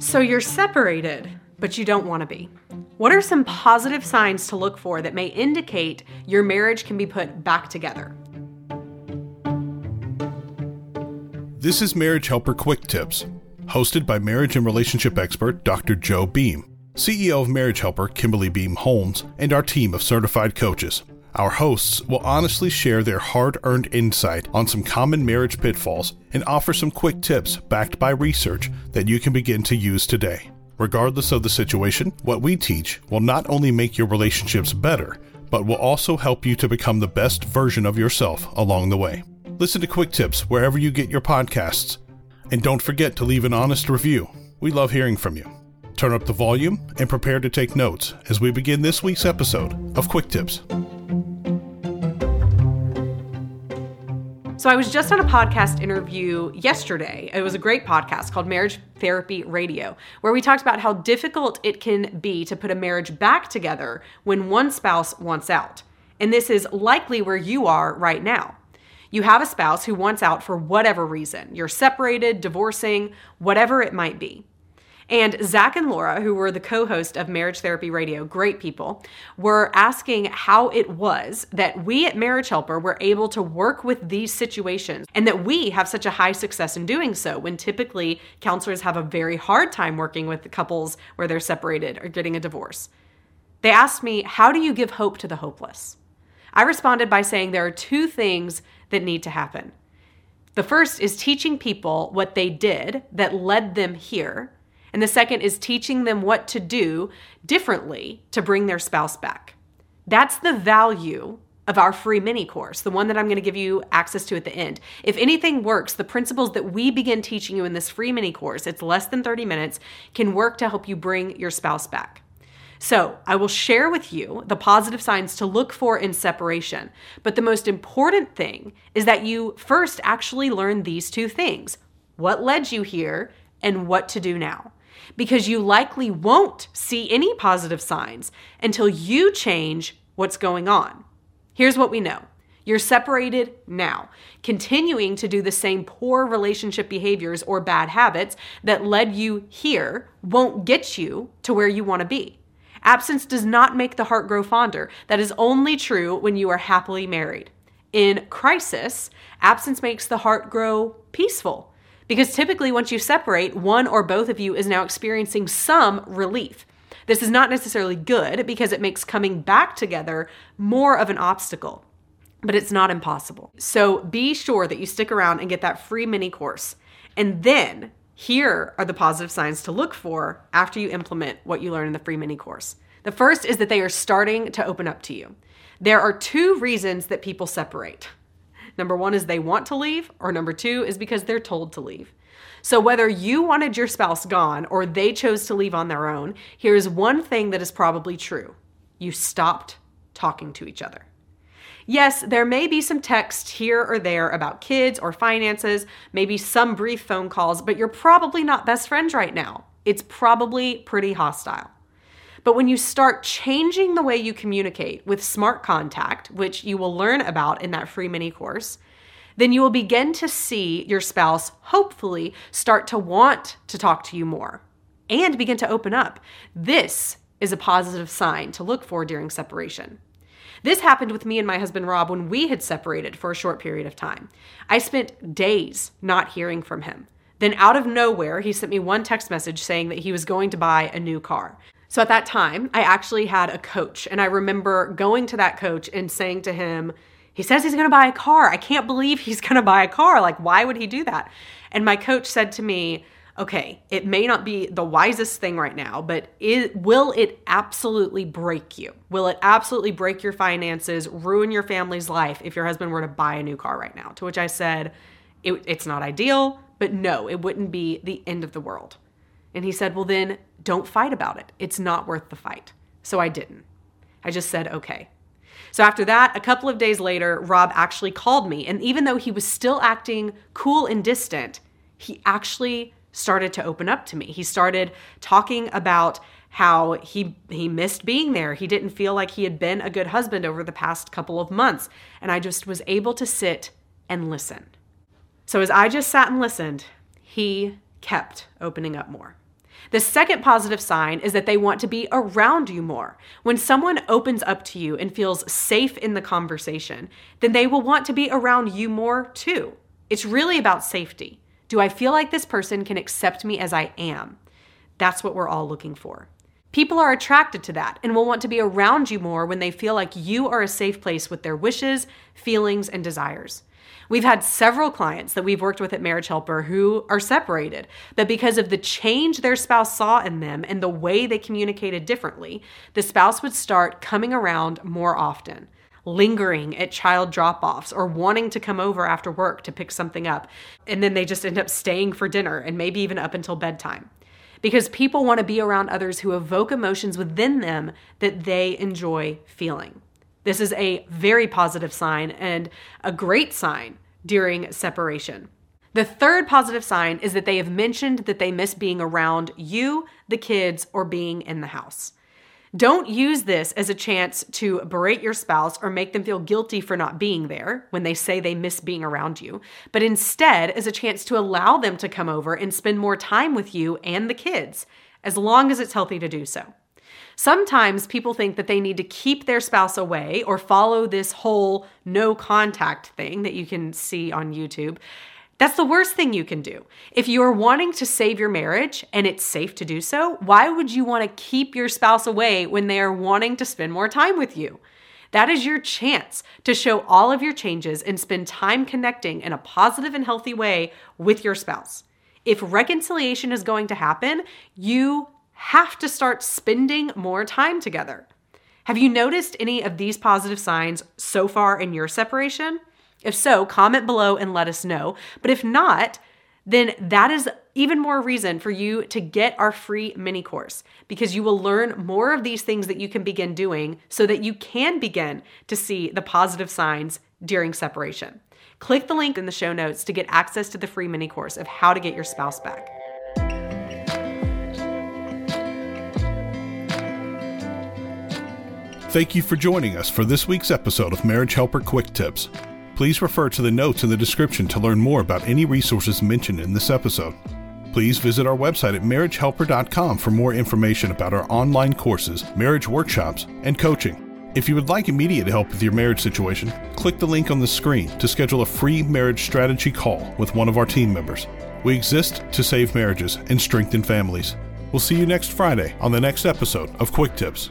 So you're separated, but you don't want to be. What are some positive signs to look for that may indicate your marriage can be put back together? This is Marriage Helper Quick Tips, hosted by marriage and relationship expert Dr. Joe Beam, CEO of Marriage Helper Kimberly Beam Holmes, and our team of certified coaches. Our hosts will honestly share their hard earned insight on some common marriage pitfalls and offer some quick tips backed by research that you can begin to use today. Regardless of the situation, what we teach will not only make your relationships better, but will also help you to become the best version of yourself along the way. Listen to Quick Tips wherever you get your podcasts. And don't forget to leave an honest review. We love hearing from you. Turn up the volume and prepare to take notes as we begin this week's episode of Quick Tips. So I was just on a podcast interview yesterday. It was a great podcast called Marriage Therapy Radio, where we talked about how difficult it can be to put a marriage back together when one spouse wants out. And this is likely where you are right now. You have a spouse who wants out for whatever reason. You're separated, divorcing, whatever it might be. And Zach and Laura, who were the co host of Marriage Therapy Radio, great people, were asking how it was that we at Marriage Helper were able to work with these situations and that we have such a high success in doing so when typically counselors have a very hard time working with couples where they're separated or getting a divorce. They asked me, How do you give hope to the hopeless? I responded by saying there are two things that need to happen. The first is teaching people what they did that led them here and the second is teaching them what to do differently to bring their spouse back. That's the value of our free mini course, the one that I'm going to give you access to at the end. If anything works, the principles that we begin teaching you in this free mini course, it's less than 30 minutes, can work to help you bring your spouse back. So, I will share with you the positive signs to look for in separation. But the most important thing is that you first actually learn these two things what led you here and what to do now because you likely won't see any positive signs until you change what's going on. Here's what we know. You're separated now, continuing to do the same poor relationship behaviors or bad habits that led you here won't get you to where you want to be. Absence does not make the heart grow fonder. That is only true when you are happily married. In crisis, absence makes the heart grow peaceful. Because typically, once you separate, one or both of you is now experiencing some relief. This is not necessarily good because it makes coming back together more of an obstacle, but it's not impossible. So be sure that you stick around and get that free mini course. And then here are the positive signs to look for after you implement what you learn in the free mini course. The first is that they are starting to open up to you. There are two reasons that people separate. Number one is they want to leave, or number two is because they're told to leave. So, whether you wanted your spouse gone or they chose to leave on their own, here's one thing that is probably true you stopped talking to each other. Yes, there may be some text here or there about kids or finances, maybe some brief phone calls, but you're probably not best friends right now. It's probably pretty hostile. But when you start changing the way you communicate with smart contact, which you will learn about in that free mini course, then you will begin to see your spouse hopefully start to want to talk to you more and begin to open up. This is a positive sign to look for during separation. This happened with me and my husband Rob when we had separated for a short period of time. I spent days not hearing from him. Then, out of nowhere, he sent me one text message saying that he was going to buy a new car. So at that time, I actually had a coach, and I remember going to that coach and saying to him, He says he's gonna buy a car. I can't believe he's gonna buy a car. Like, why would he do that? And my coach said to me, Okay, it may not be the wisest thing right now, but will it absolutely break you? Will it absolutely break your finances, ruin your family's life if your husband were to buy a new car right now? To which I said, it, It's not ideal, but no, it wouldn't be the end of the world. And he said, Well, then don't fight about it. It's not worth the fight. So I didn't. I just said, Okay. So after that, a couple of days later, Rob actually called me. And even though he was still acting cool and distant, he actually started to open up to me. He started talking about how he he missed being there. He didn't feel like he had been a good husband over the past couple of months, and I just was able to sit and listen. So as I just sat and listened, he kept opening up more. The second positive sign is that they want to be around you more. When someone opens up to you and feels safe in the conversation, then they will want to be around you more too. It's really about safety. Do I feel like this person can accept me as I am? That's what we're all looking for. People are attracted to that and will want to be around you more when they feel like you are a safe place with their wishes, feelings, and desires. We've had several clients that we've worked with at Marriage Helper who are separated, but because of the change their spouse saw in them and the way they communicated differently, the spouse would start coming around more often, lingering at child drop offs or wanting to come over after work to pick something up. And then they just end up staying for dinner and maybe even up until bedtime. Because people want to be around others who evoke emotions within them that they enjoy feeling. This is a very positive sign and a great sign during separation. The third positive sign is that they have mentioned that they miss being around you, the kids, or being in the house. Don't use this as a chance to berate your spouse or make them feel guilty for not being there when they say they miss being around you, but instead as a chance to allow them to come over and spend more time with you and the kids, as long as it's healthy to do so. Sometimes people think that they need to keep their spouse away or follow this whole no contact thing that you can see on YouTube. That's the worst thing you can do. If you are wanting to save your marriage and it's safe to do so, why would you want to keep your spouse away when they are wanting to spend more time with you? That is your chance to show all of your changes and spend time connecting in a positive and healthy way with your spouse. If reconciliation is going to happen, you have to start spending more time together. Have you noticed any of these positive signs so far in your separation? If so, comment below and let us know. But if not, then that is even more reason for you to get our free mini course because you will learn more of these things that you can begin doing so that you can begin to see the positive signs during separation. Click the link in the show notes to get access to the free mini course of how to get your spouse back. Thank you for joining us for this week's episode of Marriage Helper Quick Tips. Please refer to the notes in the description to learn more about any resources mentioned in this episode. Please visit our website at marriagehelper.com for more information about our online courses, marriage workshops, and coaching. If you would like immediate help with your marriage situation, click the link on the screen to schedule a free marriage strategy call with one of our team members. We exist to save marriages and strengthen families. We'll see you next Friday on the next episode of Quick Tips.